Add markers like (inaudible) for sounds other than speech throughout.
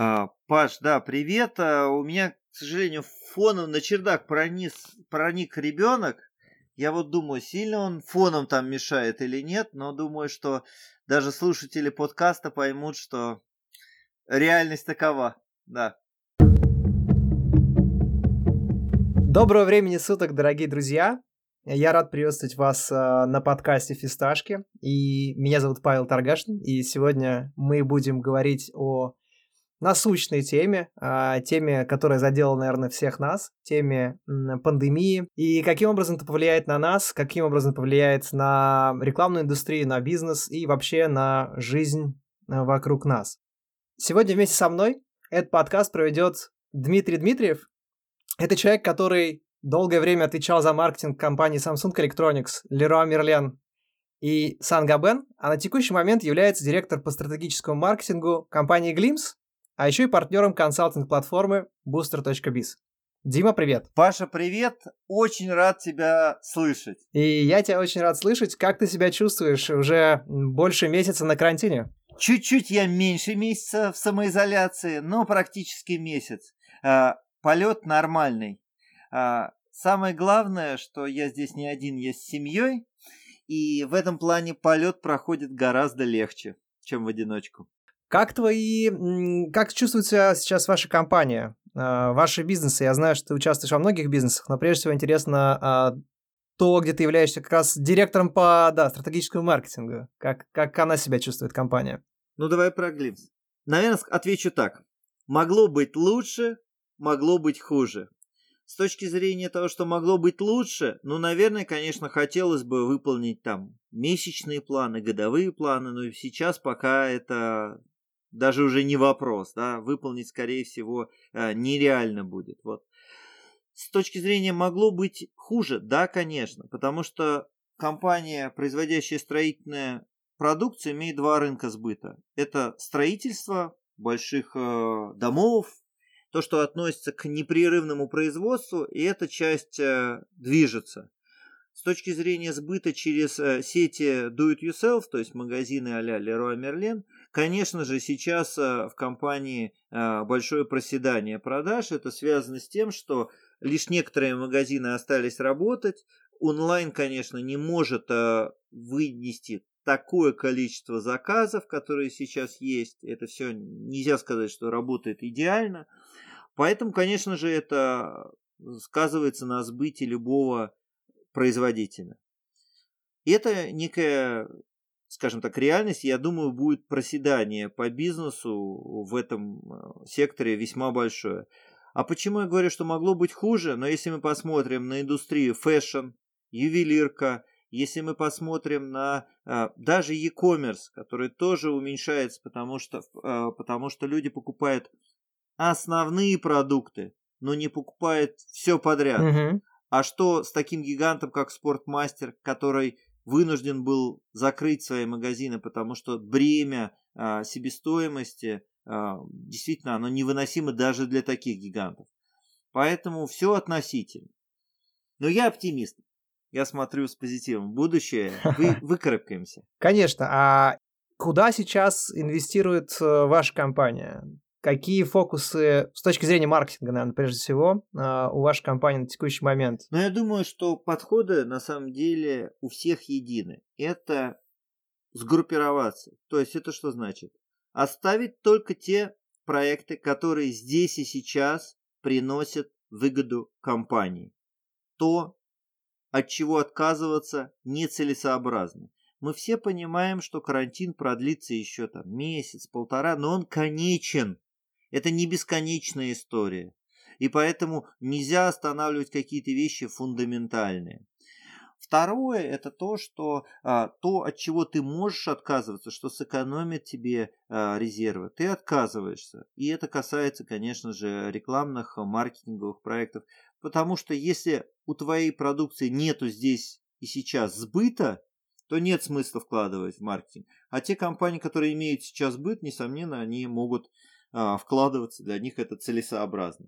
А, Паш, да, привет. А, у меня, к сожалению, фоном на чердак проник, проник ребенок. Я вот думаю, сильно он фоном там мешает или нет, но думаю, что даже слушатели подкаста поймут, что реальность такова. Да. Доброго времени суток, дорогие друзья. Я рад приветствовать вас э, на подкасте «Фисташки». И меня зовут Павел Таргашин. И сегодня мы будем говорить о насущной теме, э, теме, которая задела, наверное, всех нас, теме пандемии. И каким образом это повлияет на нас, каким образом это повлияет на рекламную индустрию, на бизнес и вообще на жизнь э, вокруг нас. Сегодня вместе со мной этот подкаст проведет Дмитрий Дмитриев. Это человек, который долгое время отвечал за маркетинг компании Samsung Electronics, Leroy Merlin и Сангабен, а на текущий момент является директор по стратегическому маркетингу компании Glimpse, а еще и партнером консалтинг-платформы booster.biz. Дима, привет. Паша, привет. Очень рад тебя слышать. И я тебя очень рад слышать. Как ты себя чувствуешь уже больше месяца на карантине? Чуть-чуть я меньше месяца в самоизоляции, но практически месяц. А, полет нормальный. А, самое главное, что я здесь не один, я с семьей, и в этом плане полет проходит гораздо легче, чем в одиночку. Как твои, как чувствуется сейчас ваша компания, а, ваши бизнесы? Я знаю, что ты участвуешь во многих бизнесах, но прежде всего интересно а, то, где ты являешься как раз директором по да, стратегическому маркетингу. Как, как она себя чувствует, компания? Ну, давай про Глимс. Наверное, отвечу так. Могло быть лучше, могло быть хуже. С точки зрения того, что могло быть лучше, ну, наверное, конечно, хотелось бы выполнить там месячные планы, годовые планы, но сейчас пока это даже уже не вопрос, да, выполнить, скорее всего, э, нереально будет. Вот. С точки зрения могло быть хуже, да, конечно, потому что компания, производящая строительную продукцию, имеет два рынка сбыта. Это строительство больших э, домов, то, что относится к непрерывному производству, и эта часть э, движется. С точки зрения сбыта через сети do-it-yourself, то есть магазины а-ля Leroy Merlin, конечно же, сейчас э, в компании э, большое проседание продаж. Это связано с тем, что лишь некоторые магазины остались работать. Онлайн, конечно, не может э, вынести такое количество заказов, которые сейчас есть. Это все нельзя сказать, что работает идеально. Поэтому, конечно же, это сказывается на сбыте любого производителя. И это некая, скажем так, реальность. Я думаю, будет проседание по бизнесу в этом э, секторе весьма большое. А почему я говорю, что могло быть хуже? Но если мы посмотрим на индустрию fashion, ювелирка, если мы посмотрим на а, даже e-commerce, который тоже уменьшается, потому что, а, потому что люди покупают основные продукты, но не покупает все подряд. Угу. А что с таким гигантом, как Спортмастер, который вынужден был закрыть свои магазины, потому что бремя а, себестоимости а, действительно оно невыносимо даже для таких гигантов. Поэтому все относительно. Но я оптимист. Я смотрю с позитивом. Будущее. Вы, (laughs) выкарабкаемся. Конечно. А куда сейчас инвестирует э, ваша компания? Какие фокусы с точки зрения маркетинга, наверное, прежде всего, а, у вашей компании на текущий момент? Ну, я думаю, что подходы на самом деле у всех едины. Это сгруппироваться. То есть это что значит? Оставить только те проекты, которые здесь и сейчас приносят выгоду компании. То, от чего отказываться нецелесообразно. Мы все понимаем, что карантин продлится еще там месяц, полтора, но он конечен. Это не бесконечная история. И поэтому нельзя останавливать какие-то вещи фундаментальные. Второе – это то, что а, то, от чего ты можешь отказываться, что сэкономит тебе а, резервы, ты отказываешься. И это касается, конечно же, рекламных, маркетинговых проектов. Потому что если у твоей продукции нету здесь и сейчас сбыта, то нет смысла вкладывать в маркетинг. А те компании, которые имеют сейчас сбыт, несомненно, они могут а, вкладываться, для них это целесообразно.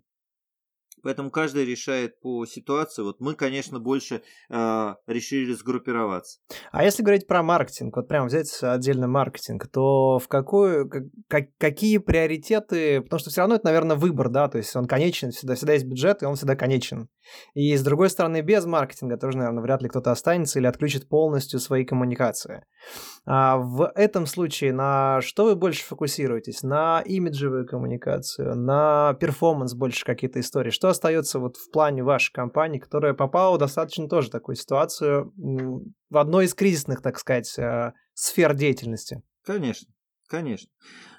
Поэтому каждый решает по ситуации. Вот мы, конечно, больше э, решили сгруппироваться. А если говорить про маркетинг, вот прям взять отдельно маркетинг, то в какую, как, какие приоритеты, потому что все равно это, наверное, выбор, да, то есть он конечен, всегда, всегда есть бюджет, и он всегда конечен. И с другой стороны, без маркетинга тоже, наверное, вряд ли кто-то останется или отключит полностью свои коммуникации. А в этом случае на что вы больше фокусируетесь? На имиджевую коммуникацию, на перформанс больше какие-то истории? Что остается вот в плане вашей компании, которая попала в достаточно тоже такую ситуацию в одной из кризисных, так сказать, э, сфер деятельности? Конечно, конечно.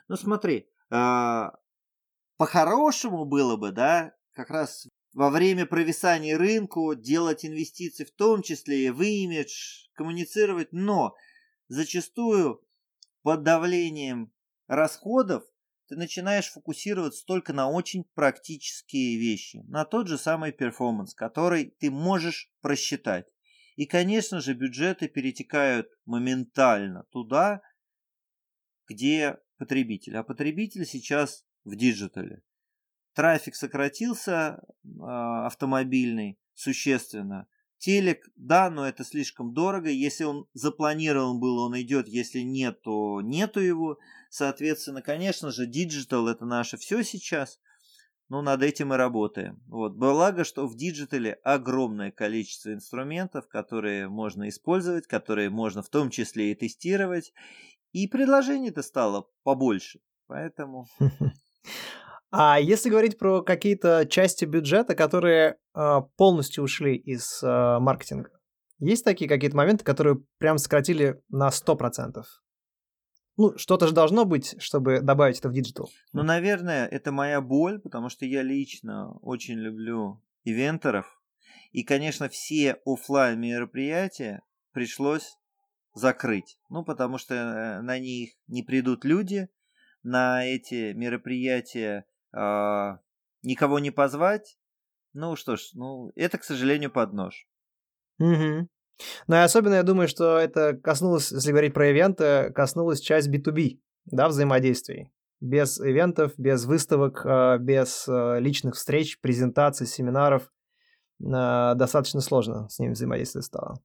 Ну смотри, а, по-хорошему было бы, да, как раз во время провисания рынку делать инвестиции в том числе и в имидж, коммуницировать, но зачастую под давлением расходов ты начинаешь фокусироваться только на очень практические вещи, на тот же самый перформанс, который ты можешь просчитать. И, конечно же, бюджеты перетекают моментально туда, где потребитель. А потребитель сейчас в диджитале. Трафик сократился а, автомобильный существенно. Телек, да, но это слишком дорого. Если он запланирован был, он идет. Если нет, то нету его. Соответственно, конечно же, диджитал это наше все сейчас. Но над этим и работаем. Вот. Благо, что в диджитале огромное количество инструментов, которые можно использовать, которые можно в том числе и тестировать. И предложений-то стало побольше. Поэтому... (laughs) А если говорить про какие-то части бюджета, которые э, полностью ушли из э, маркетинга, есть такие какие-то моменты, которые прям сократили на 100%? Ну, что-то же должно быть, чтобы добавить это в диджитал. Ну, наверное, это моя боль, потому что я лично очень люблю ивентеров. И, конечно, все офлайн мероприятия пришлось закрыть. Ну, потому что э, на них не придут люди, на эти мероприятия э, никого не позвать. Ну что ж, ну это, к сожалению, под нож. Угу. Ну и особенно я думаю, что это коснулось, если говорить про ивенты, коснулось часть B2B, да, взаимодействий. Без ивентов, без выставок, а, без а, личных встреч, презентаций, семинаров достаточно сложно с ними взаимодействовать стало.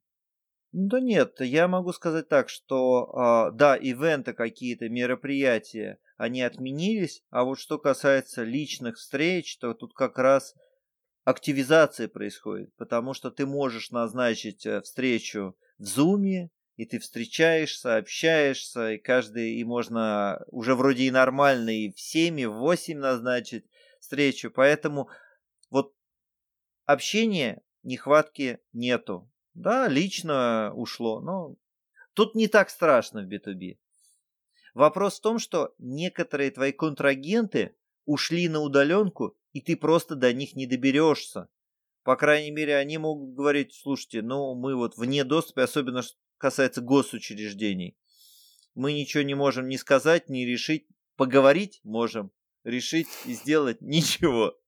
Да нет, я могу сказать так, что да, ивенты какие-то, мероприятия, они отменились, а вот что касается личных встреч, то тут как раз активизация происходит, потому что ты можешь назначить э, встречу в Зуме, и ты встречаешься, общаешься, и каждый, и можно уже вроде и нормально, и в 7, и в 8 назначить встречу, поэтому вот общения нехватки нету. Да, лично ушло, но тут не так страшно в B2B. Вопрос в том, что некоторые твои контрагенты ушли на удаленку, и ты просто до них не доберешься. По крайней мере, они могут говорить, слушайте, ну мы вот вне доступа, особенно что касается госучреждений. Мы ничего не можем ни сказать, ни решить. Поговорить можем, решить и сделать ничего.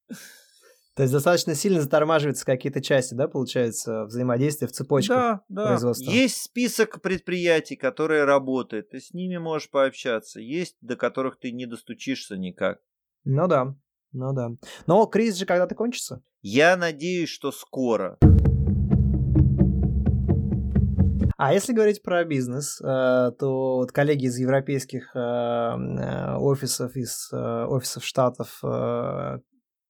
То есть достаточно сильно затормаживаются какие-то части, да, получается, взаимодействия в цепочках да, да. производства? Есть список предприятий, которые работают, ты с ними можешь пообщаться. Есть, до которых ты не достучишься никак. Ну да, ну да. Но кризис же когда-то кончится. Я надеюсь, что скоро. А если говорить про бизнес, э, то вот коллеги из европейских э, э, офисов, из офисов штатов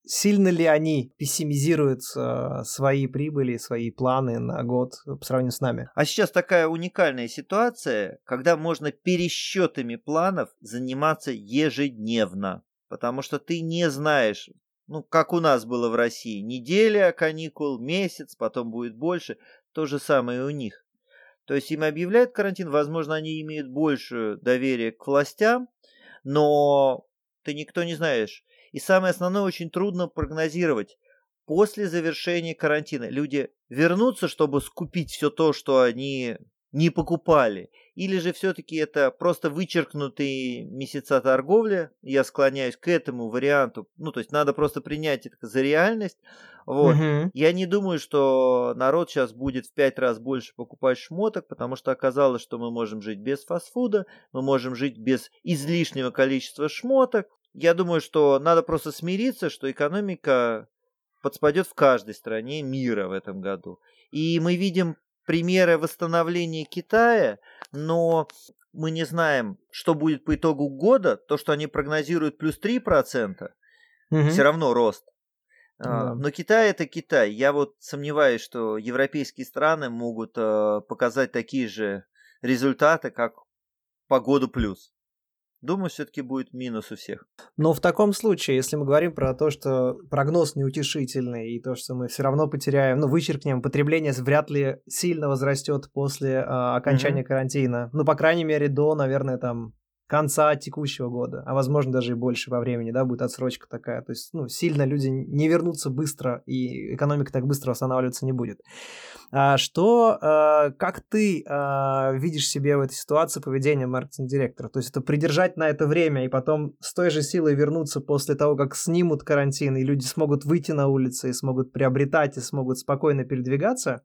сильно ли они пессимизируют э, свои прибыли, свои планы на год по сравнению с нами? А сейчас такая уникальная ситуация, когда можно пересчетами планов заниматься ежедневно, потому что ты не знаешь, ну, как у нас было в России, неделя каникул, месяц, потом будет больше, то же самое и у них. То есть им объявляют карантин, возможно, они имеют больше доверия к властям, но ты никто не знаешь, и самое основное, очень трудно прогнозировать. После завершения карантина люди вернутся, чтобы скупить все то, что они не покупали? Или же все-таки это просто вычеркнутые месяца торговли? Я склоняюсь к этому варианту. Ну, то есть надо просто принять это за реальность. Вот. Угу. Я не думаю, что народ сейчас будет в пять раз больше покупать шмоток, потому что оказалось, что мы можем жить без фастфуда, мы можем жить без излишнего количества шмоток, я думаю, что надо просто смириться, что экономика подспадет в каждой стране мира в этом году. И мы видим примеры восстановления Китая, но мы не знаем, что будет по итогу года. То, что они прогнозируют плюс 3%, угу. все равно рост. Да. Но Китай это Китай. Я вот сомневаюсь, что европейские страны могут э, показать такие же результаты, как по году плюс. Думаю, все-таки будет минус у всех. Но в таком случае, если мы говорим про то, что прогноз неутешительный, и то, что мы все равно потеряем, ну, вычеркнем, потребление вряд ли сильно возрастет после э, окончания mm-hmm. карантина. Ну, по крайней мере, до, наверное, там конца текущего года, а возможно даже и больше по времени, да, будет отсрочка такая. То есть, ну, сильно люди не вернутся быстро, и экономика так быстро восстанавливаться не будет. А что, а, как ты а, видишь себе в этой ситуации поведение маркетинг-директора? То есть это придержать на это время и потом с той же силой вернуться после того, как снимут карантин, и люди смогут выйти на улицы, и смогут приобретать, и смогут спокойно передвигаться?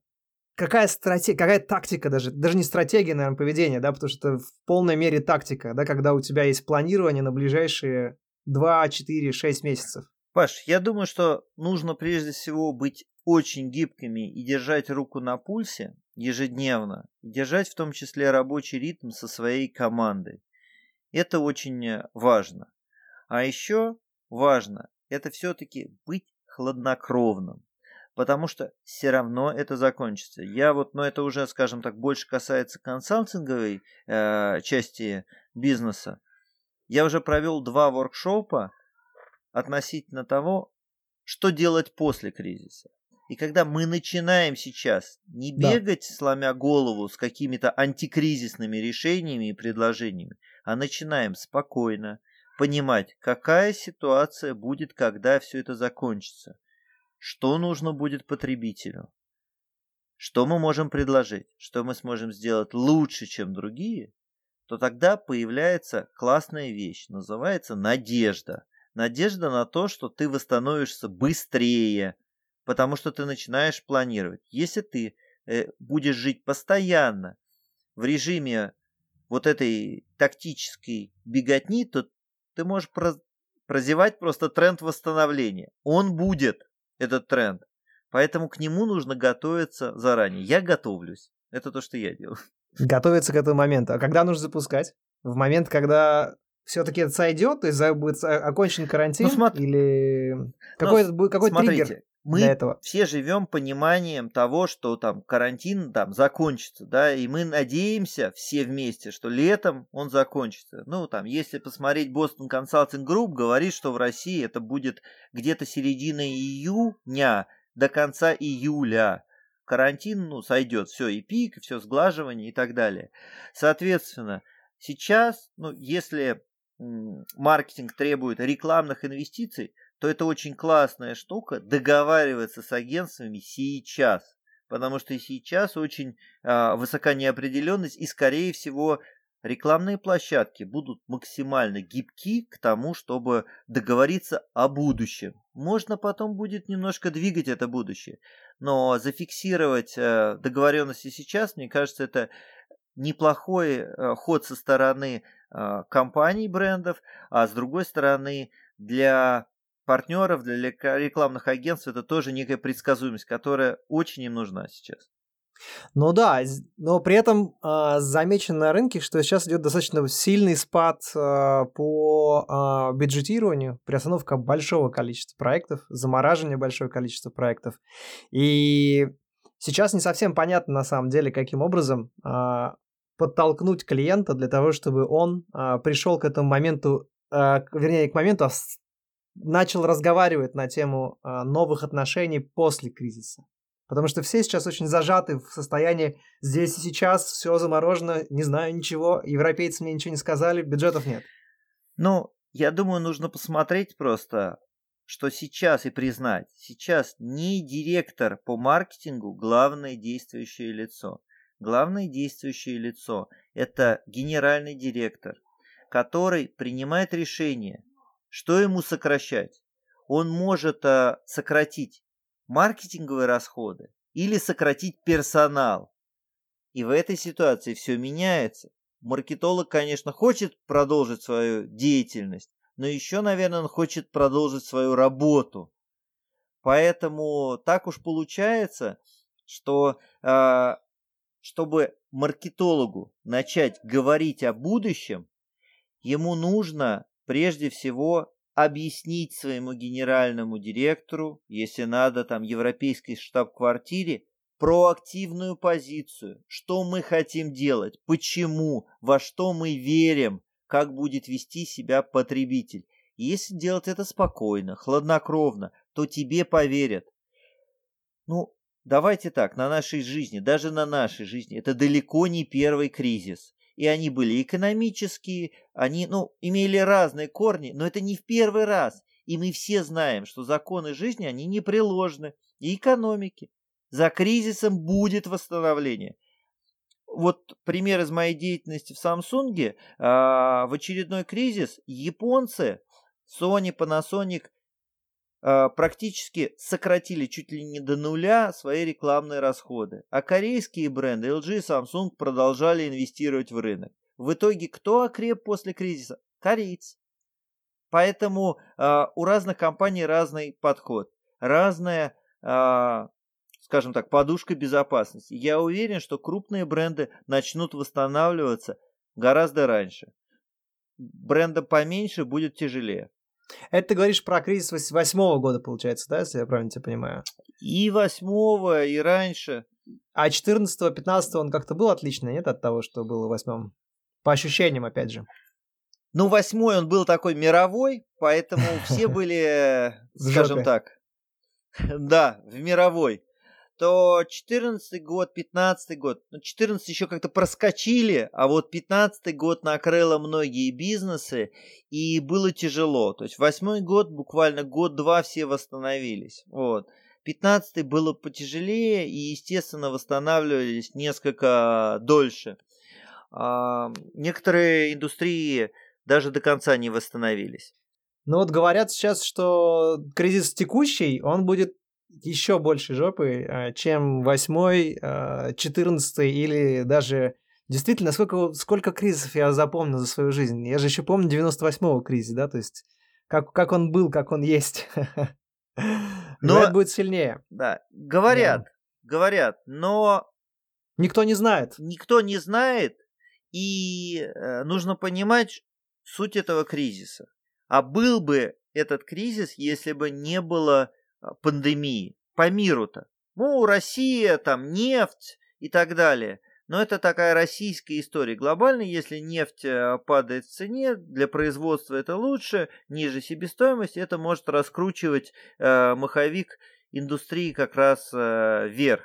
Какая стратегия, какая тактика даже, даже не стратегия, наверное, поведения, да, потому что это в полной мере тактика, да, когда у тебя есть планирование на ближайшие 2, 4, 6 месяцев. Паш, я думаю, что нужно прежде всего быть очень гибкими и держать руку на пульсе ежедневно, держать в том числе рабочий ритм со своей командой. Это очень важно. А еще важно это все-таки быть хладнокровным потому что все равно это закончится. Я вот, но это уже, скажем так, больше касается консалтинговой э, части бизнеса. Я уже провел два воркшопа относительно того, что делать после кризиса. И когда мы начинаем сейчас не бегать, да. сломя голову с какими-то антикризисными решениями и предложениями, а начинаем спокойно понимать, какая ситуация будет, когда все это закончится что нужно будет потребителю, что мы можем предложить, что мы сможем сделать лучше, чем другие, то тогда появляется классная вещь, называется надежда. Надежда на то, что ты восстановишься быстрее, потому что ты начинаешь планировать. Если ты э, будешь жить постоянно в режиме вот этой тактической беготни, то ты можешь прозевать просто тренд восстановления. Он будет, этот тренд. Поэтому к нему нужно готовиться заранее. Я готовлюсь. Это то, что я делаю. Готовиться к этому моменту. А когда нужно запускать? В момент, когда все-таки это сойдет, то есть будет окончен карантин? Ну, смотри. Или какой, ну, какой смотрите, триггер? Мы для этого. все живем пониманием того, что там карантин там закончится, да, и мы надеемся все вместе, что летом он закончится. Ну, там, если посмотреть Boston Consulting Group, говорит, что в России это будет где-то середина июня до конца июля. Карантин, ну, сойдет, все, и пик, и все сглаживание и так далее. Соответственно, сейчас, ну, если маркетинг требует рекламных инвестиций, то это очень классная штука договариваться с агентствами сейчас. Потому что сейчас очень э, высока неопределенность, и, скорее всего, рекламные площадки будут максимально гибки к тому, чтобы договориться о будущем. Можно потом будет немножко двигать это будущее. Но зафиксировать э, договоренности сейчас, мне кажется, это неплохой э, ход со стороны э, компаний, брендов, а с другой стороны для партнеров, для рекламных агентств это тоже некая предсказуемость, которая очень им нужна сейчас. Ну да, но при этом э, замечено на рынке, что сейчас идет достаточно сильный спад э, по э, бюджетированию, приостановка большого количества проектов, замораживание большого количества проектов. И сейчас не совсем понятно на самом деле, каким образом э, подтолкнуть клиента для того, чтобы он э, пришел к этому моменту, э, вернее, к моменту начал разговаривать на тему э, новых отношений после кризиса. Потому что все сейчас очень зажаты в состоянии здесь и сейчас, все заморожено, не знаю ничего, европейцы мне ничего не сказали, бюджетов нет. Ну, я думаю, нужно посмотреть просто, что сейчас и признать, сейчас не директор по маркетингу главное действующее лицо. Главное действующее лицо – это генеральный директор, который принимает решение, что ему сокращать? Он может а, сократить маркетинговые расходы или сократить персонал. И в этой ситуации все меняется. Маркетолог, конечно, хочет продолжить свою деятельность, но еще, наверное, он хочет продолжить свою работу. Поэтому так уж получается, что э, чтобы маркетологу начать говорить о будущем, ему нужно прежде всего объяснить своему генеральному директору, если надо, там, европейской штаб-квартире, проактивную позицию, что мы хотим делать, почему, во что мы верим, как будет вести себя потребитель. если делать это спокойно, хладнокровно, то тебе поверят. Ну, Давайте так, на нашей жизни, даже на нашей жизни, это далеко не первый кризис. И они были экономические, они, ну, имели разные корни, но это не в первый раз. И мы все знаем, что законы жизни, они непреложны. И экономики. За кризисом будет восстановление. Вот пример из моей деятельности в Samsung. А, в очередной кризис японцы, Sony, Panasonic практически сократили чуть ли не до нуля свои рекламные расходы, а корейские бренды LG и Samsung продолжали инвестировать в рынок. В итоге кто окреп после кризиса? Корейцы. Поэтому э, у разных компаний разный подход, разная, э, скажем так, подушка безопасности. Я уверен, что крупные бренды начнут восстанавливаться гораздо раньше. Брендам поменьше будет тяжелее. Это ты говоришь про кризис восьмого года, получается, да, если я правильно тебя понимаю? И восьмого, и раньше. А 14 15 он как-то был отлично, нет, от того, что было в восьмом? По ощущениям, опять же. Ну, восьмой он был такой мировой, поэтому все (laughs) были, скажем так, (laughs) да, в мировой то 14 год, 15 год, ну 14 еще как-то проскочили, а вот 15 год накрыло многие бизнесы и было тяжело. То есть восьмой год, буквально год-два все восстановились. Вот. 15 было потяжелее и, естественно, восстанавливались несколько дольше. А, некоторые индустрии даже до конца не восстановились. Ну вот говорят сейчас, что кризис текущий, он будет еще больше жопы, а, чем восьмой, а, четырнадцатый или даже... Действительно, сколько, сколько кризисов я запомнил за свою жизнь. Я же еще помню 98-го кризис, да, то есть как, как он был, как он есть. (laughs) Но это будет сильнее. Да, говорят, да. говорят, но... Никто не знает. Никто не знает, и э, нужно понимать суть этого кризиса. А был бы этот кризис, если бы не было пандемии по миру-то. Ну, Россия, там, нефть и так далее. Но это такая российская история. Глобально, если нефть э, падает в цене, для производства это лучше, ниже себестоимость, это может раскручивать э, маховик индустрии как раз э, вверх.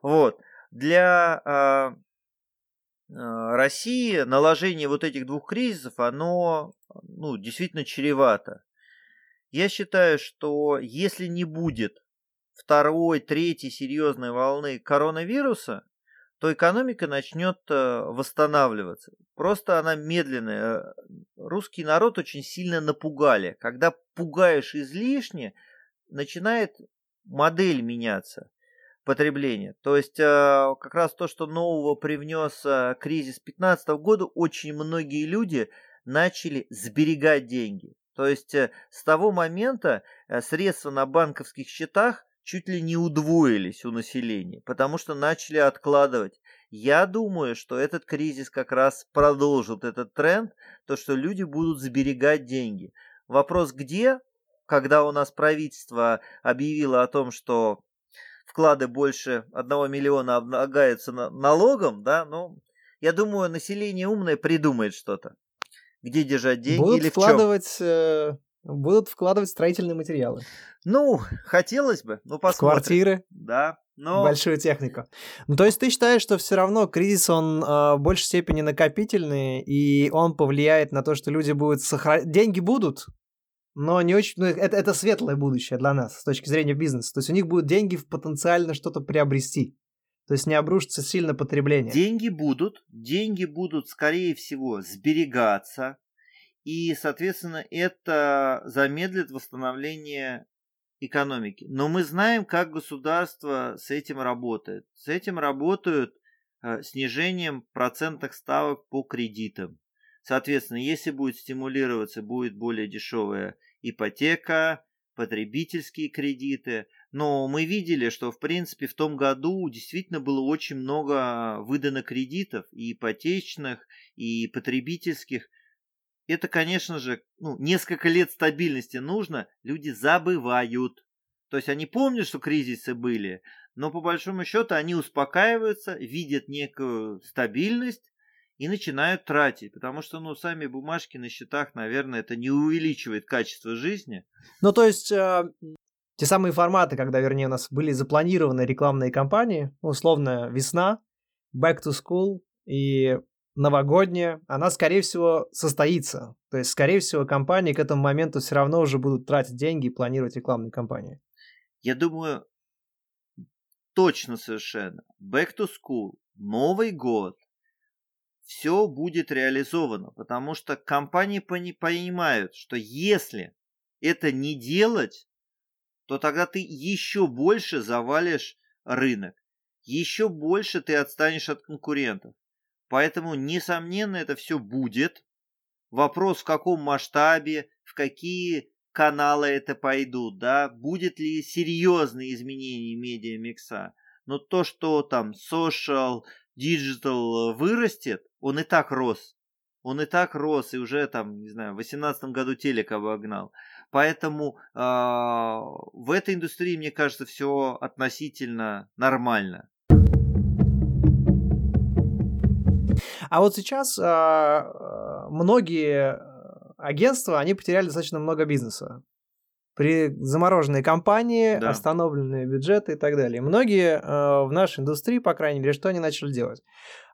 Вот. Для э, э, России наложение вот этих двух кризисов, оно ну, действительно чревато. Я считаю, что если не будет второй, третьей серьезной волны коронавируса, то экономика начнет э, восстанавливаться. Просто она медленная. Русский народ очень сильно напугали. Когда пугаешь излишне, начинает модель меняться потребления. То есть э, как раз то, что нового привнес э, кризис 2015 года, очень многие люди начали сберегать деньги. То есть э, с того момента э, средства на банковских счетах чуть ли не удвоились у населения, потому что начали откладывать. Я думаю, что этот кризис как раз продолжит этот тренд, то что люди будут сберегать деньги. Вопрос где? Когда у нас правительство объявило о том, что вклады больше 1 миллиона облагаются налогом, да, ну, я думаю, население умное придумает что-то где держать деньги будут или вкладывать, в чем? Э, будут вкладывать строительные материалы. Ну, хотелось бы, ну посмотрим. Квартиры. Да, но... Большую технику. Ну, то есть ты считаешь, что все равно кризис, он э, в большей степени накопительный, и он повлияет на то, что люди будут сохранять... Деньги будут, но не очень... Ну, это, это светлое будущее для нас с точки зрения бизнеса. То есть у них будут деньги в потенциально что-то приобрести. То есть не обрушится сильно потребление. Деньги будут, деньги будут, скорее всего, сберегаться, и, соответственно, это замедлит восстановление экономики. Но мы знаем, как государство с этим работает. С этим работают э, снижением процентных ставок по кредитам. Соответственно, если будет стимулироваться, будет более дешевая ипотека, потребительские кредиты. Но мы видели, что, в принципе, в том году действительно было очень много выдано кредитов, и ипотечных, и потребительских. Это, конечно же, ну, несколько лет стабильности нужно, люди забывают. То есть они помнят, что кризисы были, но по большому счету они успокаиваются, видят некую стабильность и начинают тратить, потому что, ну, сами бумажки на счетах, наверное, это не увеличивает качество жизни. Ну, то есть, э, те самые форматы, когда, вернее, у нас были запланированы рекламные кампании, условно, весна, back to school и новогодняя, она, скорее всего, состоится. То есть, скорее всего, компании к этому моменту все равно уже будут тратить деньги и планировать рекламные кампании. Я думаю, точно совершенно. Back to school, Новый год, все будет реализовано, потому что компании понимают, что если это не делать, то тогда ты еще больше завалишь рынок, еще больше ты отстанешь от конкурентов. Поэтому, несомненно, это все будет. Вопрос, в каком масштабе, в какие каналы это пойдут, да, будет ли серьезные изменения медиамикса. Но то, что там social, digital вырастет, он и так рос. Он и так рос, и уже там, не знаю, в 2018 году телек обогнал. Поэтому э, в этой индустрии, мне кажется, все относительно нормально. А вот сейчас э, многие агентства, они потеряли достаточно много бизнеса. При замороженной компании, да. остановленные бюджеты и так далее. Многие э, в нашей индустрии, по крайней мере, что они начали делать?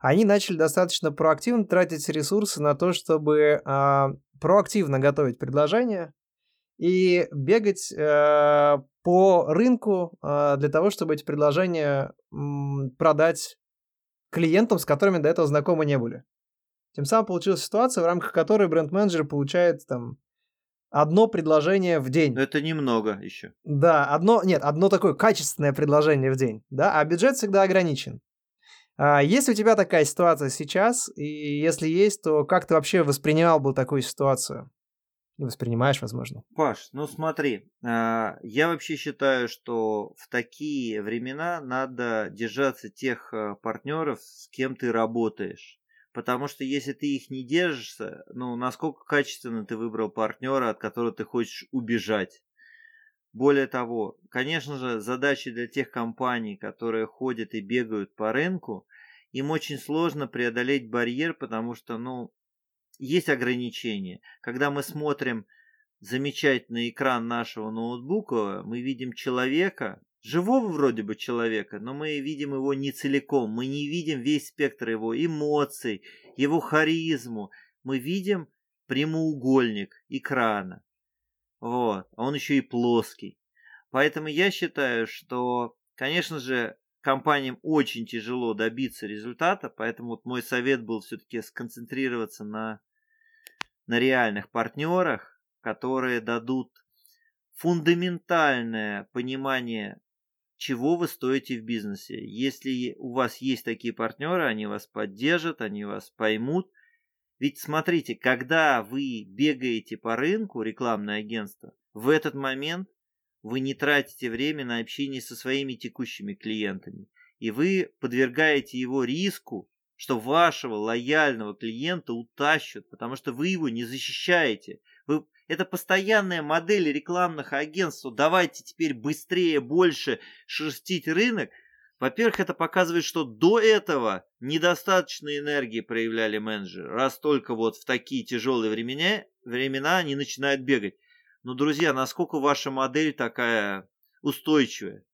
Они начали достаточно проактивно тратить ресурсы на то, чтобы э, проактивно готовить предложения и бегать э, по рынку э, для того, чтобы эти предложения э, продать клиентам, с которыми до этого знакомы не были. Тем самым получилась ситуация, в рамках которой бренд-менеджер получает там одно предложение в день. Это немного еще. Да, одно, нет, одно такое качественное предложение в день, да, а бюджет всегда ограничен. А есть у тебя такая ситуация сейчас, и если есть, то как ты вообще воспринимал бы такую ситуацию? И воспринимаешь, возможно. Паш, ну смотри, а, я вообще считаю, что в такие времена надо держаться тех а, партнеров, с кем ты работаешь. Потому что если ты их не держишься, ну, насколько качественно ты выбрал партнера, от которого ты хочешь убежать. Более того, конечно же, задачи для тех компаний, которые ходят и бегают по рынку, им очень сложно преодолеть барьер, потому что, ну, есть ограничения. Когда мы смотрим замечательный экран нашего ноутбука, мы видим человека, живого вроде бы человека, но мы видим его не целиком, мы не видим весь спектр его эмоций, его харизму, мы видим прямоугольник экрана. Вот, а он еще и плоский. Поэтому я считаю, что, конечно же, компаниям очень тяжело добиться результата, поэтому вот мой совет был все-таки сконцентрироваться на, на реальных партнерах, которые дадут фундаментальное понимание чего вы стоите в бизнесе. Если у вас есть такие партнеры, они вас поддержат, они вас поймут. Ведь смотрите, когда вы бегаете по рынку, рекламное агентство, в этот момент вы не тратите время на общение со своими текущими клиентами. И вы подвергаете его риску, что вашего лояльного клиента утащат, потому что вы его не защищаете. Вы это постоянная модель рекламных агентств. Давайте теперь быстрее, больше шерстить рынок. Во-первых, это показывает, что до этого недостаточно энергии проявляли менеджеры. Раз только вот в такие тяжелые времена, времена они начинают бегать. Но, друзья, насколько ваша модель такая устойчивая?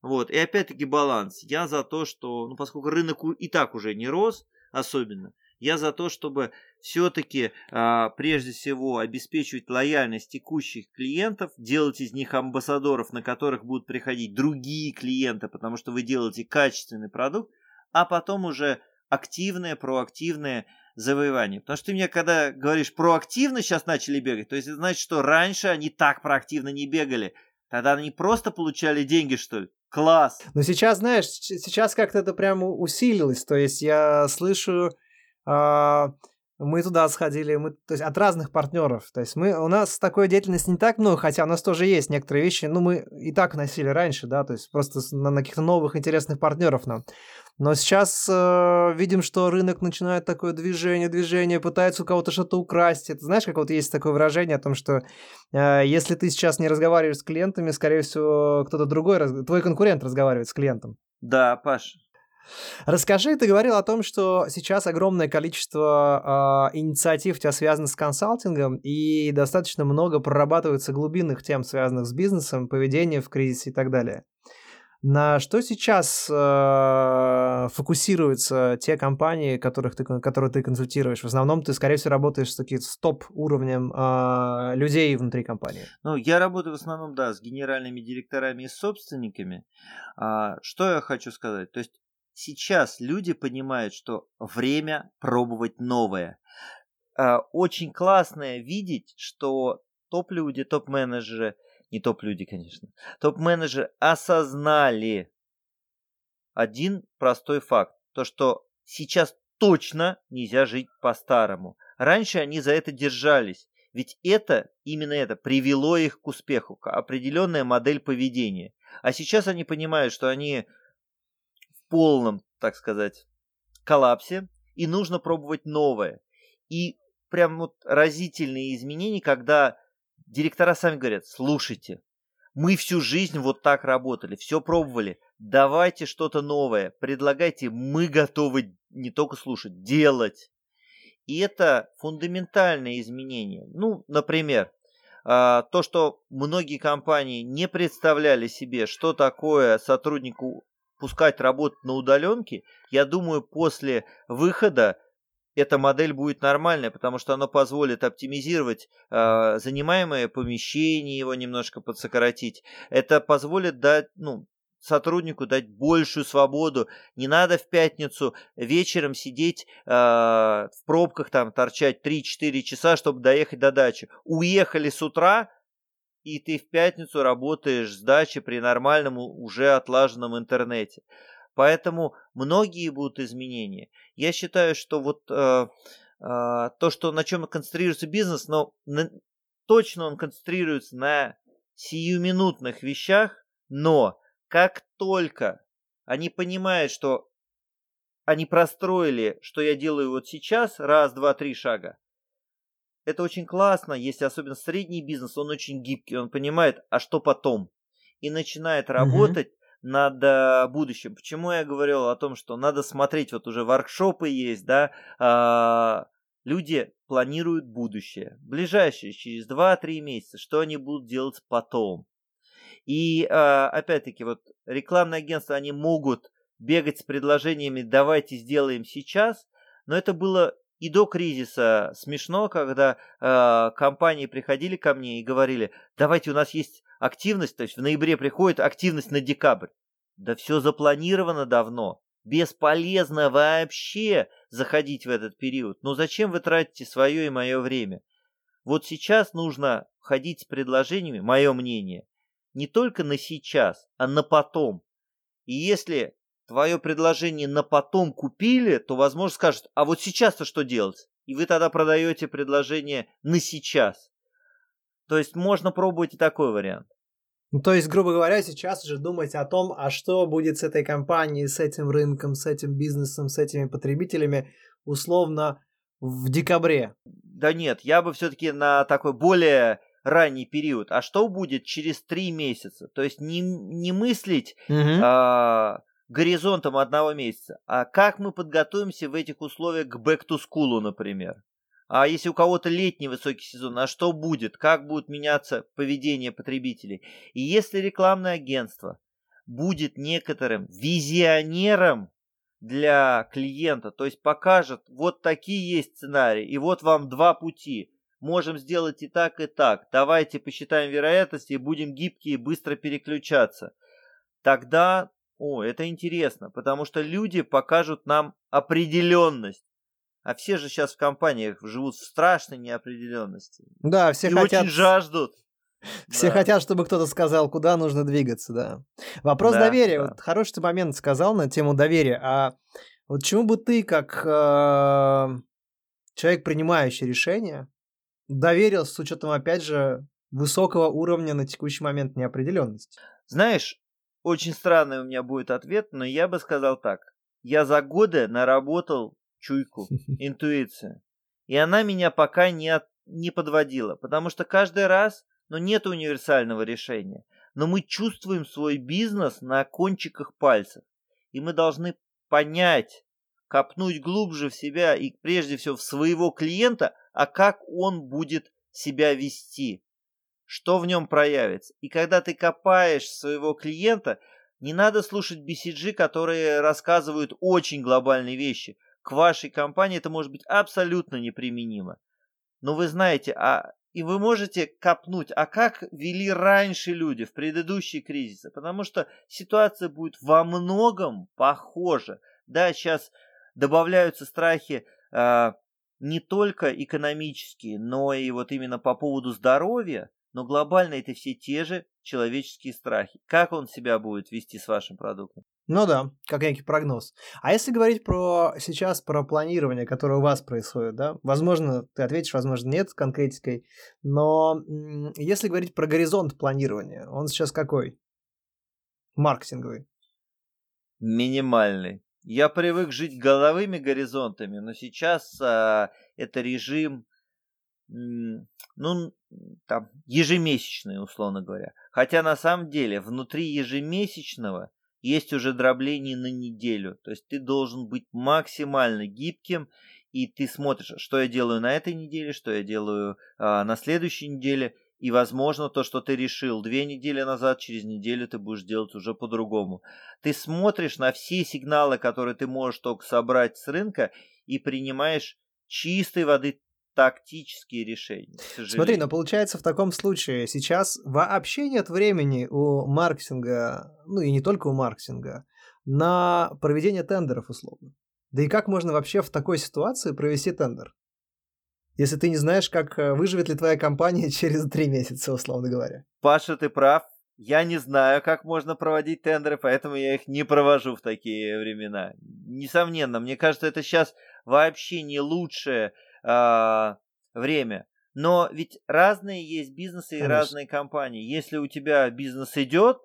Вот, и опять-таки баланс. Я за то, что, ну, поскольку рынок и так уже не рос особенно, я за то, чтобы все-таки а, прежде всего обеспечивать лояльность текущих клиентов, делать из них амбассадоров, на которых будут приходить другие клиенты, потому что вы делаете качественный продукт, а потом уже активное, проактивное завоевание. Потому что ты мне, когда говоришь проактивно сейчас начали бегать, то есть это значит, что раньше они так проактивно не бегали. Тогда они просто получали деньги, что ли? Класс! Но сейчас, знаешь, сейчас как-то это прямо усилилось. То есть я слышу а, мы туда сходили, мы, то есть от разных партнеров. То есть мы, у нас такой деятельности не так много, хотя у нас тоже есть некоторые вещи, ну, мы и так носили раньше, да, то есть просто на, на каких-то новых интересных партнеров нам. Но сейчас э, видим, что рынок начинает такое движение, движение, пытается у кого-то что-то украсть. Это знаешь, как вот есть такое выражение о том, что э, если ты сейчас не разговариваешь с клиентами, скорее всего, кто-то другой, твой конкурент разговаривает с клиентом. Да, Паш, Расскажи, ты говорил о том, что сейчас огромное количество э, инициатив у тебя связано с консалтингом, и достаточно много прорабатывается глубинных тем, связанных с бизнесом, поведением в кризисе и так далее. На что сейчас э, фокусируются те компании, которых ты, которые ты консультируешь? В основном ты, скорее всего, работаешь с таким стоп-уровнем э, людей внутри компании. Ну, я работаю в основном, да, с генеральными директорами и собственниками. А, что я хочу сказать? То есть сейчас люди понимают, что время пробовать новое. А, очень классно видеть, что топ-люди, топ-менеджеры – не топ-люди, конечно, топ-менеджеры осознали один простой факт. То, что сейчас точно нельзя жить по-старому. Раньше они за это держались. Ведь это, именно это, привело их к успеху, определенная модель поведения. А сейчас они понимают, что они полном, так сказать, коллапсе, и нужно пробовать новое. И прям вот разительные изменения, когда директора сами говорят, слушайте, мы всю жизнь вот так работали, все пробовали, давайте что-то новое, предлагайте, мы готовы не только слушать, делать. И это фундаментальное изменение. Ну, например, а, то, что многие компании не представляли себе, что такое сотруднику пускать работать на удаленке, я думаю, после выхода эта модель будет нормальная, потому что она позволит оптимизировать э, занимаемое помещение, его немножко подсократить. Это позволит дать, ну, сотруднику дать большую свободу. Не надо в пятницу вечером сидеть э, в пробках, там торчать 3-4 часа, чтобы доехать до дачи. Уехали с утра, и ты в пятницу работаешь с дачи при нормальном уже отлаженном интернете. Поэтому многие будут изменения. Я считаю, что вот э, э, то, что на чем концентрируется бизнес, но на, точно он концентрируется на сиюминутных вещах, но как только они понимают, что они простроили, что я делаю вот сейчас, раз, два, три шага, это очень классно, если особенно средний бизнес, он очень гибкий, он понимает, а что потом, и начинает работать над э, будущим. Почему я говорил о том, что надо смотреть, вот уже воркшопы есть, да, э, люди планируют будущее, ближайшее, через 2-3 месяца, что они будут делать потом. И э, опять-таки, вот рекламные агентства, они могут бегать с предложениями «давайте сделаем сейчас», но это было и до кризиса смешно, когда э, компании приходили ко мне и говорили, давайте у нас есть активность, то есть в ноябре приходит активность на декабрь. Да все запланировано давно. Бесполезно вообще заходить в этот период. Но зачем вы тратите свое и мое время? Вот сейчас нужно ходить с предложениями, мое мнение, не только на сейчас, а на потом. И если твое предложение на потом купили, то, возможно, скажут, а вот сейчас-то что делать? И вы тогда продаете предложение на сейчас. То есть можно пробовать и такой вариант. Ну, то есть, грубо говоря, сейчас уже думать о том, а что будет с этой компанией, с этим рынком, с этим бизнесом, с этими потребителями, условно, в декабре. Да нет, я бы все-таки на такой более ранний период. А что будет через три месяца? То есть не, не мыслить угу. а, горизонтом одного месяца, а как мы подготовимся в этих условиях к back to school, например. А если у кого-то летний высокий сезон, а что будет? Как будет меняться поведение потребителей? И если рекламное агентство будет некоторым визионером для клиента, то есть покажет, вот такие есть сценарии, и вот вам два пути. Можем сделать и так, и так. Давайте посчитаем вероятности и будем гибкие и быстро переключаться. Тогда, о, это интересно, потому что люди покажут нам определенность. А все же сейчас в компаниях живут в страшной неопределенности. Да, все и хотят... очень жаждут. (laughs) Все да. хотят, чтобы кто-то сказал, куда нужно двигаться, да. Вопрос да, доверия. Да. Вот хороший момент сказал на тему доверия. А вот чему бы ты, как э, человек, принимающий решение, доверился с учетом, опять же, высокого уровня на текущий момент неопределенности? Знаешь, очень странный у меня будет ответ, но я бы сказал так. Я за годы наработал чуйку, (laughs) интуицию. И она меня пока не, от, не подводила, потому что каждый раз, ну, нет универсального решения. Но мы чувствуем свой бизнес на кончиках пальцев. И мы должны понять, копнуть глубже в себя и прежде всего в своего клиента, а как он будет себя вести, что в нем проявится. И когда ты копаешь своего клиента, не надо слушать BCG, которые рассказывают очень глобальные вещи. К вашей компании это может быть абсолютно неприменимо. Но вы знаете, а и вы можете копнуть, а как вели раньше люди в предыдущие кризисы, потому что ситуация будет во многом похожа. Да, сейчас добавляются страхи э, не только экономические, но и вот именно по поводу здоровья, но глобально это все те же человеческие страхи. Как он себя будет вести с вашим продуктом? Ну да, как некий прогноз. А если говорить про сейчас про планирование, которое у вас происходит, да, возможно, ты ответишь, возможно, нет с конкретикой, но если говорить про горизонт планирования, он сейчас какой? Маркетинговый. Минимальный. Я привык жить головыми горизонтами, но сейчас а, это режим, ну, там, ежемесячный, условно говоря. Хотя на самом деле внутри ежемесячного есть уже дробление на неделю. То есть ты должен быть максимально гибким, и ты смотришь, что я делаю на этой неделе, что я делаю а, на следующей неделе – и, возможно, то, что ты решил две недели назад, через неделю ты будешь делать уже по-другому. Ты смотришь на все сигналы, которые ты можешь только собрать с рынка, и принимаешь чистой воды тактические решения. Смотри, но получается в таком случае сейчас вообще нет времени у маркетинга, ну и не только у маркетинга, на проведение тендеров условно. Да и как можно вообще в такой ситуации провести тендер? если ты не знаешь, как э, выживет ли твоя компания (laughs) через три месяца, условно говоря. Паша, ты прав. Я не знаю, как можно проводить тендеры, поэтому я их не провожу в такие времена. Несомненно, мне кажется, это сейчас вообще не лучшее э, время. Но ведь разные есть бизнесы и Конечно. разные компании. Если у тебя бизнес идет,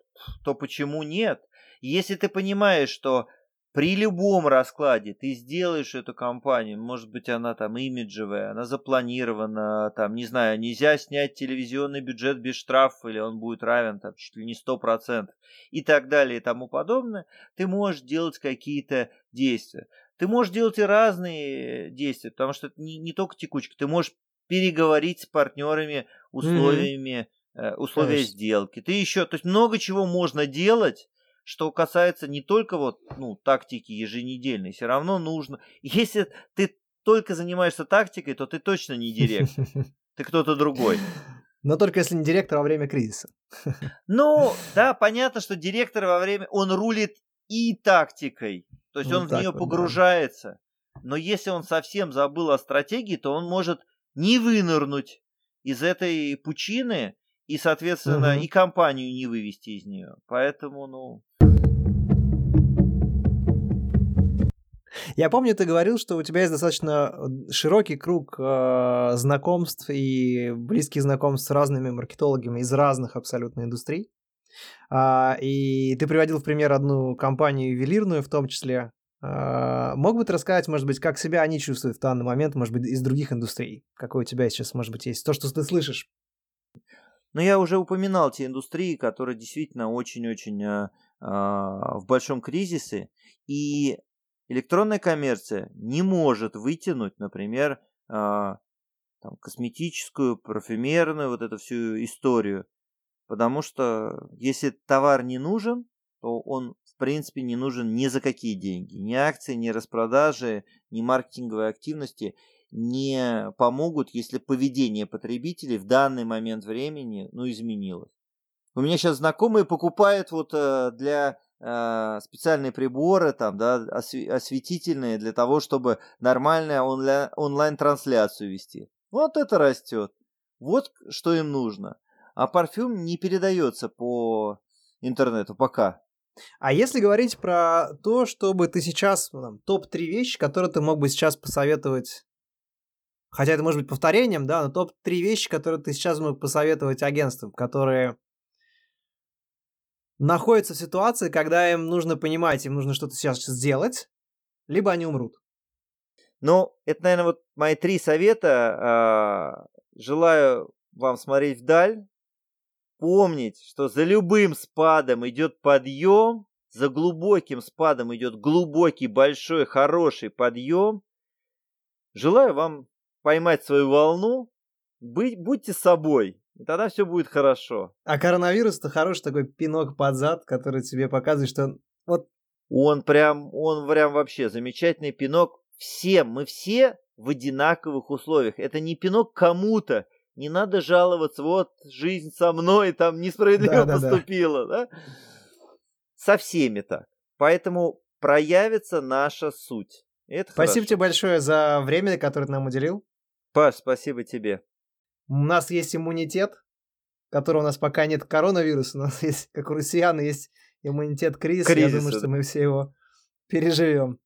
то почему нет? Если ты понимаешь, что при любом раскладе ты сделаешь эту компанию, может быть, она там имиджевая, она запланирована, там, не знаю, нельзя снять телевизионный бюджет без штрафа, или он будет равен там чуть ли не 100%, и так далее и тому подобное, ты можешь делать какие-то действия. Ты можешь делать и разные действия, потому что это не, не только текучка, ты можешь переговорить с партнерами условиями, mm-hmm. условия Конечно. сделки. Ты еще, то есть много чего можно делать, что касается не только вот, ну, тактики еженедельной, все равно нужно. Если ты только занимаешься тактикой, то ты точно не директор. (laughs) Ты кто-то другой. Но только если не директор во время кризиса. (laughs) Ну, да, понятно, что директор во время... Он рулит и тактикой. То есть ну, он в нее вот, погружается. Да. Но если он совсем забыл о стратегии, то он может не вынырнуть из этой пучины и, соответственно, угу. и компанию не вывести из нее. Поэтому, ну, Я помню, ты говорил, что у тебя есть достаточно э, широкий круг э, знакомств и близких знакомств с разными маркетологами из разных абсолютно индустрий. А, и ты приводил в пример одну компанию ювелирную в том числе. А, мог бы ты рассказать, может быть, как себя они чувствуют в данный момент, может быть, из других индустрий? Какой у тебя сейчас, может быть, есть? То, что ты слышишь. Но я уже упоминал те индустрии, которые действительно очень-очень э, в большом кризисе. И электронная коммерция не может вытянуть, например, а, там, косметическую, парфюмерную, вот эту всю историю. Потому что если товар не нужен, то он в принципе не нужен ни за какие деньги. Ни акции, ни распродажи, ни маркетинговые активности не помогут, если поведение потребителей в данный момент времени ну, изменилось. У меня сейчас знакомые покупают вот э, для Э, специальные приборы, там, да, осветительные для того, чтобы нормальную онлайн-трансляцию вести. Вот это растет. Вот что им нужно. А парфюм не передается по интернету пока. А если говорить про то, чтобы ты сейчас, ну, топ-3 вещи, которые ты мог бы сейчас посоветовать хотя это может быть повторением, да, но топ-3 вещи, которые ты сейчас мог посоветовать агентствам, которые находятся в ситуации, когда им нужно понимать, им нужно что-то сейчас сделать, либо они умрут. Ну, это, наверное, вот мои три совета. А, желаю вам смотреть вдаль, помнить, что за любым спадом идет подъем, за глубоким спадом идет глубокий, большой, хороший подъем. Желаю вам поймать свою волну, быть, будьте собой, и тогда все будет хорошо. А коронавирус это хороший такой пинок под зад, который тебе показывает, что вот... Он прям, он прям вообще замечательный пинок всем. Мы все в одинаковых условиях. Это не пинок кому-то. Не надо жаловаться, вот жизнь со мной там несправедливо да, поступила. Да, да. Со всеми так. Поэтому проявится наша суть. Это спасибо хорошо. тебе большое за время, которое ты нам уделил. Паш, спасибо тебе. У нас есть иммунитет, который у нас пока нет коронавируса, у нас (laughs) есть, как у россиян, есть иммунитет кризис. Кризис. Я думаю, что мы все его переживем.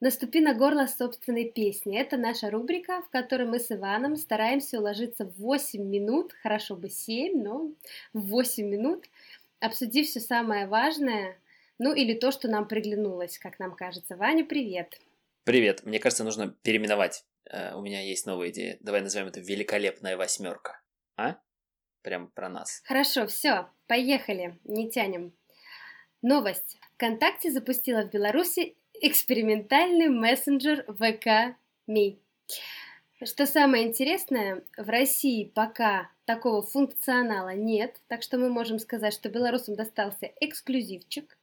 Наступи на горло собственной песни. Это наша рубрика, в которой мы с Иваном стараемся уложиться в 8 минут, хорошо бы 7, но в 8 минут, обсудив все самое важное, ну или то, что нам приглянулось, как нам кажется. Ваня, привет! Привет! Мне кажется, нужно переименовать. Uh, у меня есть новая идея. Давай назовем это «Великолепная восьмерка». А? Прям про нас. Хорошо, все, поехали, не тянем. Новость. ВКонтакте запустила в Беларуси экспериментальный мессенджер ВК Ми. Что самое интересное, в России пока такого функционала нет, так что мы можем сказать, что белорусам достался эксклюзивчик.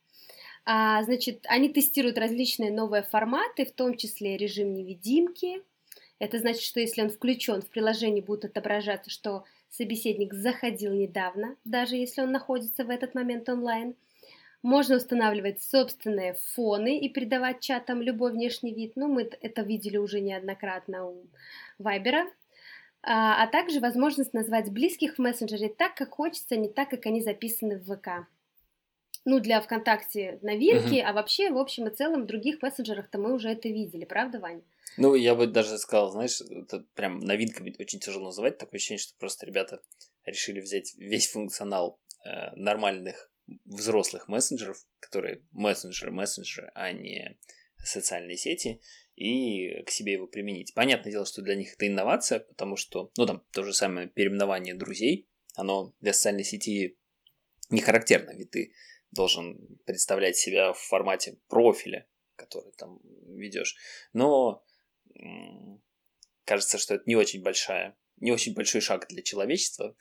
А, значит, они тестируют различные новые форматы, в том числе режим невидимки. Это значит, что если он включен в приложении, будет отображаться, что собеседник заходил недавно, даже если он находится в этот момент онлайн – можно устанавливать собственные фоны и придавать чатам любой внешний вид. Ну, мы это видели уже неоднократно у Вайбера. А, а также возможность назвать близких в мессенджере так, как хочется, не так, как они записаны в ВК. Ну, для ВКонтакте новинки, угу. а вообще, в общем и целом, в других мессенджерах-то мы уже это видели, правда, Ваня? Ну, я бы даже сказал, знаешь, это прям новинками очень тяжело называть. Такое ощущение, что просто ребята решили взять весь функционал э, нормальных взрослых мессенджеров, которые мессенджеры, мессенджеры, а не социальные сети, и к себе его применить. Понятное дело, что для них это инновация, потому что, ну, там, то же самое переименование друзей, оно для социальной сети не характерно, ведь ты должен представлять себя в формате профиля, который там ведешь. Но кажется, что это не очень большая, не очень большой шаг для человечества,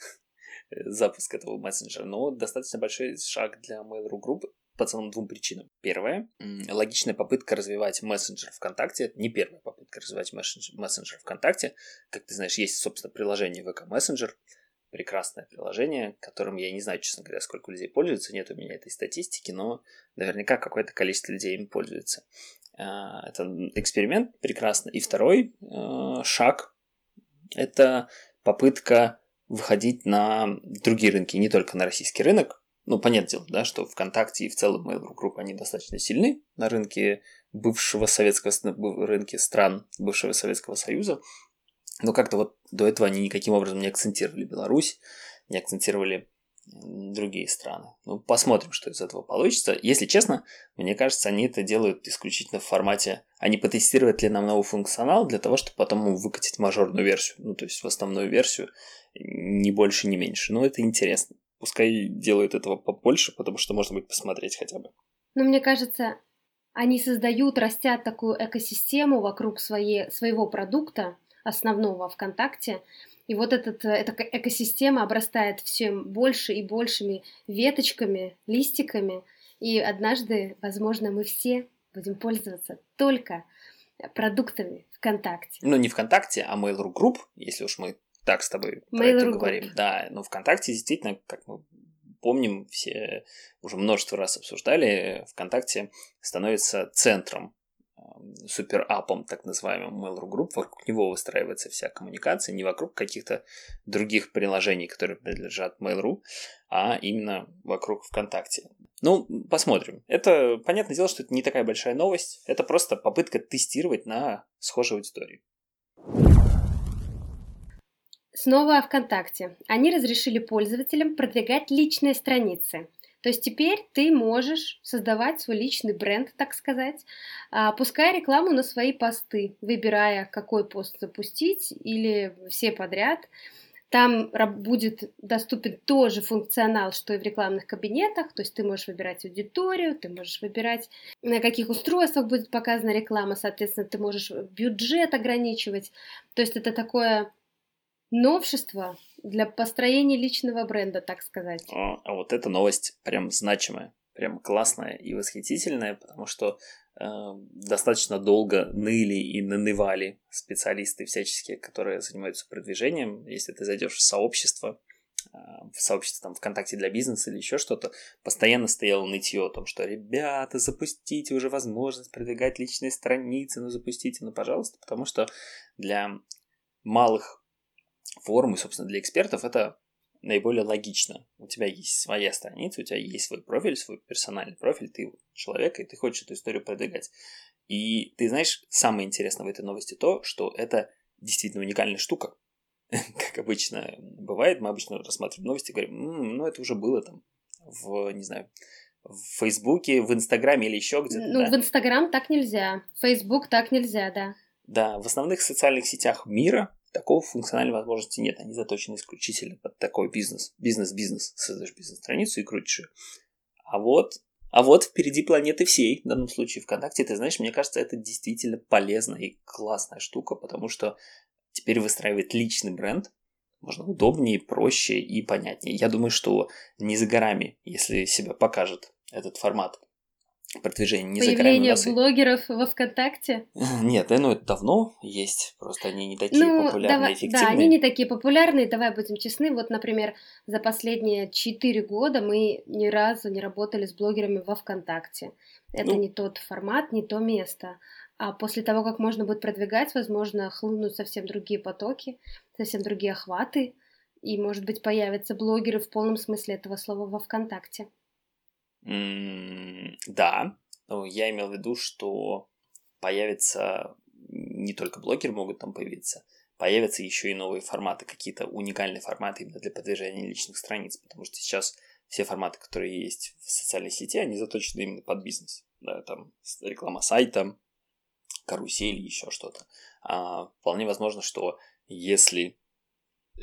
запуск этого мессенджера, но достаточно большой шаг для Mail.ru Group по целым двум причинам. Первое, логичная попытка развивать мессенджер ВКонтакте. Это не первая попытка развивать мессенджер ВКонтакте. Как ты знаешь, есть, собственно, приложение VK Messenger, прекрасное приложение, которым я не знаю, честно говоря, сколько людей пользуются, нет у меня этой статистики, но наверняка какое-то количество людей им пользуется. А, это эксперимент прекрасно. И второй э, шаг – это попытка выходить на другие рынки, не только на российский рынок. Ну, понятное дело, да, что ВКонтакте и в целом Mail.ru Group, они достаточно сильны на рынке бывшего советского, рынке стран бывшего Советского Союза. Но как-то вот до этого они никаким образом не акцентировали Беларусь, не акцентировали другие страны. Ну, посмотрим, что из этого получится. Если честно, мне кажется, они это делают исключительно в формате, они потестировать ли нам новый функционал для того, чтобы потом выкатить мажорную версию, ну, то есть в основную версию, ни больше, ни меньше. Но это интересно. Пускай делают этого побольше, потому что можно будет посмотреть хотя бы. Ну, мне кажется, они создают, растят такую экосистему вокруг своей, своего продукта, основного ВКонтакте, и вот этот, э, эта экосистема обрастает все больше и большими веточками, листиками. И однажды, возможно, мы все будем пользоваться только продуктами ВКонтакте. Ну, не ВКонтакте, а Mail.ru Group, если уж мы так с тобой про это говорим. Да, но ВКонтакте действительно, как мы помним, все уже множество раз обсуждали, ВКонтакте становится центром э, суперапом, так называемым Mail.ru Group, вокруг него выстраивается вся коммуникация, не вокруг каких-то других приложений, которые принадлежат Mail.ru, а именно вокруг ВКонтакте. Ну, посмотрим. Это, понятное дело, что это не такая большая новость, это просто попытка тестировать на схожей аудитории. Снова о ВКонтакте. Они разрешили пользователям продвигать личные страницы. То есть теперь ты можешь создавать свой личный бренд, так сказать, а, пуская рекламу на свои посты, выбирая, какой пост запустить или все подряд. Там будет доступен тоже функционал, что и в рекламных кабинетах, то есть ты можешь выбирать аудиторию, ты можешь выбирать, на каких устройствах будет показана реклама, соответственно, ты можешь бюджет ограничивать. То есть это такое новшество для построения личного бренда, так сказать. А, а вот эта новость прям значимая, прям классная и восхитительная, потому что э, достаточно долго ныли и нанывали специалисты всяческие, которые занимаются продвижением. Если ты зайдешь в сообщество, э, в сообщество там ВКонтакте для бизнеса или еще что-то, постоянно стояло нытье о том, что ребята, запустите уже возможность продвигать личные страницы, ну запустите, ну пожалуйста, потому что для малых форумы, собственно, для экспертов это наиболее логично. У тебя есть своя страница, у тебя есть свой профиль, свой персональный профиль, ты человек, и ты хочешь эту историю продвигать. И ты знаешь, самое интересное в этой новости то, что это действительно уникальная штука. (laughs) Как обычно бывает, мы обычно рассматриваем новости и говорим, ну это уже было там в, не знаю, в Фейсбуке, в Инстаграме или еще где-то. Ну, да? в Инстаграм так нельзя, в Фейсбук так нельзя, да. Да, в основных социальных сетях мира Такого функциональной возможности нет. Они заточены исключительно под такой бизнес. Бизнес-бизнес. Создаешь бизнес-страницу и крутишь ее. А вот, а вот впереди планеты всей, в данном случае ВКонтакте, ты знаешь, мне кажется, это действительно полезная и классная штука, потому что теперь выстраивает личный бренд, можно удобнее, проще и понятнее. Я думаю, что не за горами, если себя покажет этот формат продвижение не Появление блогеров во ВКонтакте? (laughs) Нет, ну это давно есть, просто они не такие ну, популярные, давай, эффективные. Да, они не такие популярные, давай будем честны. Вот, например, за последние 4 года мы ни разу не работали с блогерами во ВКонтакте. Это ну, не тот формат, не то место. А после того, как можно будет продвигать, возможно, хлынут совсем другие потоки, совсем другие охваты, и, может быть, появятся блогеры в полном смысле этого слова во ВКонтакте да, я имел в виду, что появится не только блогеры могут там появиться, появятся еще и новые форматы, какие-то уникальные форматы именно для продвижения личных страниц, потому что сейчас все форматы, которые есть в социальной сети, они заточены именно под бизнес. Да, там реклама сайта, карусель, еще что-то. А, вполне возможно, что если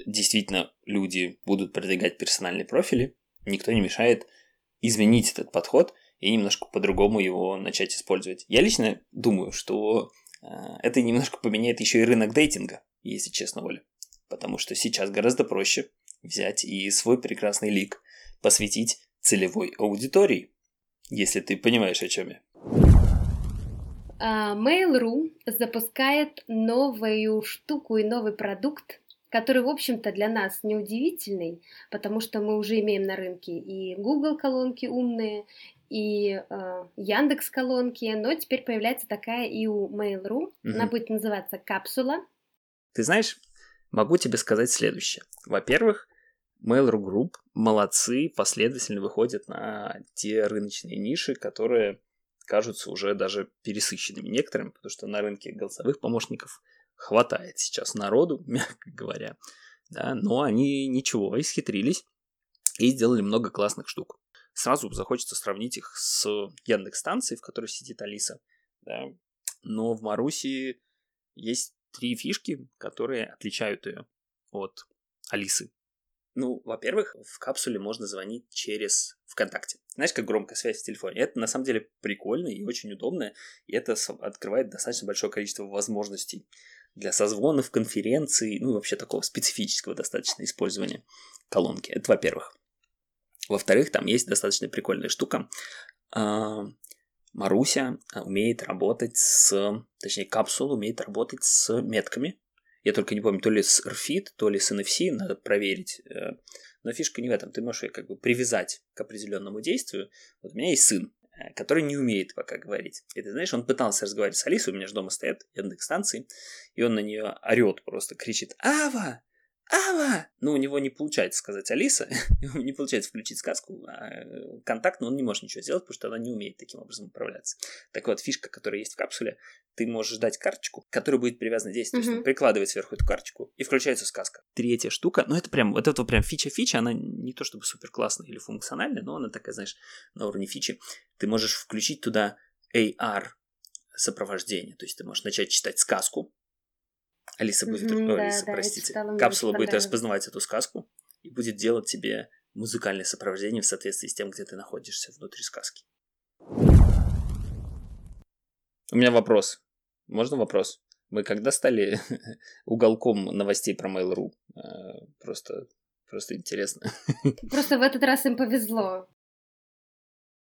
действительно люди будут продвигать персональные профили, никто не мешает изменить этот подход и немножко по-другому его начать использовать. Я лично думаю, что э, это немножко поменяет еще и рынок дейтинга, если честно, Оля. Потому что сейчас гораздо проще взять и свой прекрасный лик посвятить целевой аудитории, если ты понимаешь, о чем я. Uh, Mail.ru запускает новую штуку и новый продукт, который, в общем-то, для нас неудивительный, потому что мы уже имеем на рынке и Google колонки умные, и э, Яндекс колонки, но теперь появляется такая и у Mail.ru. Угу. Она будет называться капсула. Ты знаешь, могу тебе сказать следующее. Во-первых, Mail.ru Group молодцы, последовательно выходят на те рыночные ниши, которые кажутся уже даже пересыщенными некоторыми, потому что на рынке голосовых помощников хватает сейчас народу, (laughs) мягко говоря, да, но они ничего, исхитрились и сделали много классных штук. Сразу захочется сравнить их с Яндекс станцией, в которой сидит Алиса, да, но в Маруси есть три фишки, которые отличают ее от Алисы. Ну, во-первых, в капсуле можно звонить через ВКонтакте. Знаешь, как громкая связь в телефоне. Это на самом деле прикольно и очень удобно, и это открывает достаточно большое количество возможностей для созвонов, конференций, ну и вообще такого специфического достаточно использования колонки. Это во-первых. Во-вторых, там есть достаточно прикольная штука. А, Маруся умеет работать с, точнее, капсула умеет работать с метками. Я только не помню, то ли с RFID, то ли с NFC, надо проверить. Э, но фишка не в этом. Ты можешь ее как бы привязать к определенному действию. Вот у меня есть сын. Э, который не умеет пока говорить. И ты знаешь, он пытался разговаривать с Алисой, у меня же дома стоят яндекс станции, и он на нее орет просто, кричит «Ава! Ава! Ну, у него не получается сказать Алиса, (laughs) не получается включить сказку, а э, контактно он не может ничего сделать, потому что она не умеет таким образом управляться. Так вот, фишка, которая есть в капсуле, ты можешь дать карточку, которая будет привязана действию. Mm-hmm. Прикладывать сверху эту карточку, и включается сказка. Третья штука, ну это прям, вот это прям фича-фича, она не то чтобы супер классная или функциональная, но она такая, знаешь, на уровне фичи. Ты можешь включить туда AR сопровождение, то есть ты можешь начать читать сказку, Алиса будет, mm-hmm, о, да, Алиса, да, простите, капсула будет распознавать эту сказку и будет делать тебе музыкальное сопровождение в соответствии с тем, где ты находишься внутри сказки. У меня вопрос. Можно вопрос? Мы когда стали (laughs) уголком новостей про Mail.ru? Э, просто, просто интересно. (laughs) Просто в этот раз им повезло.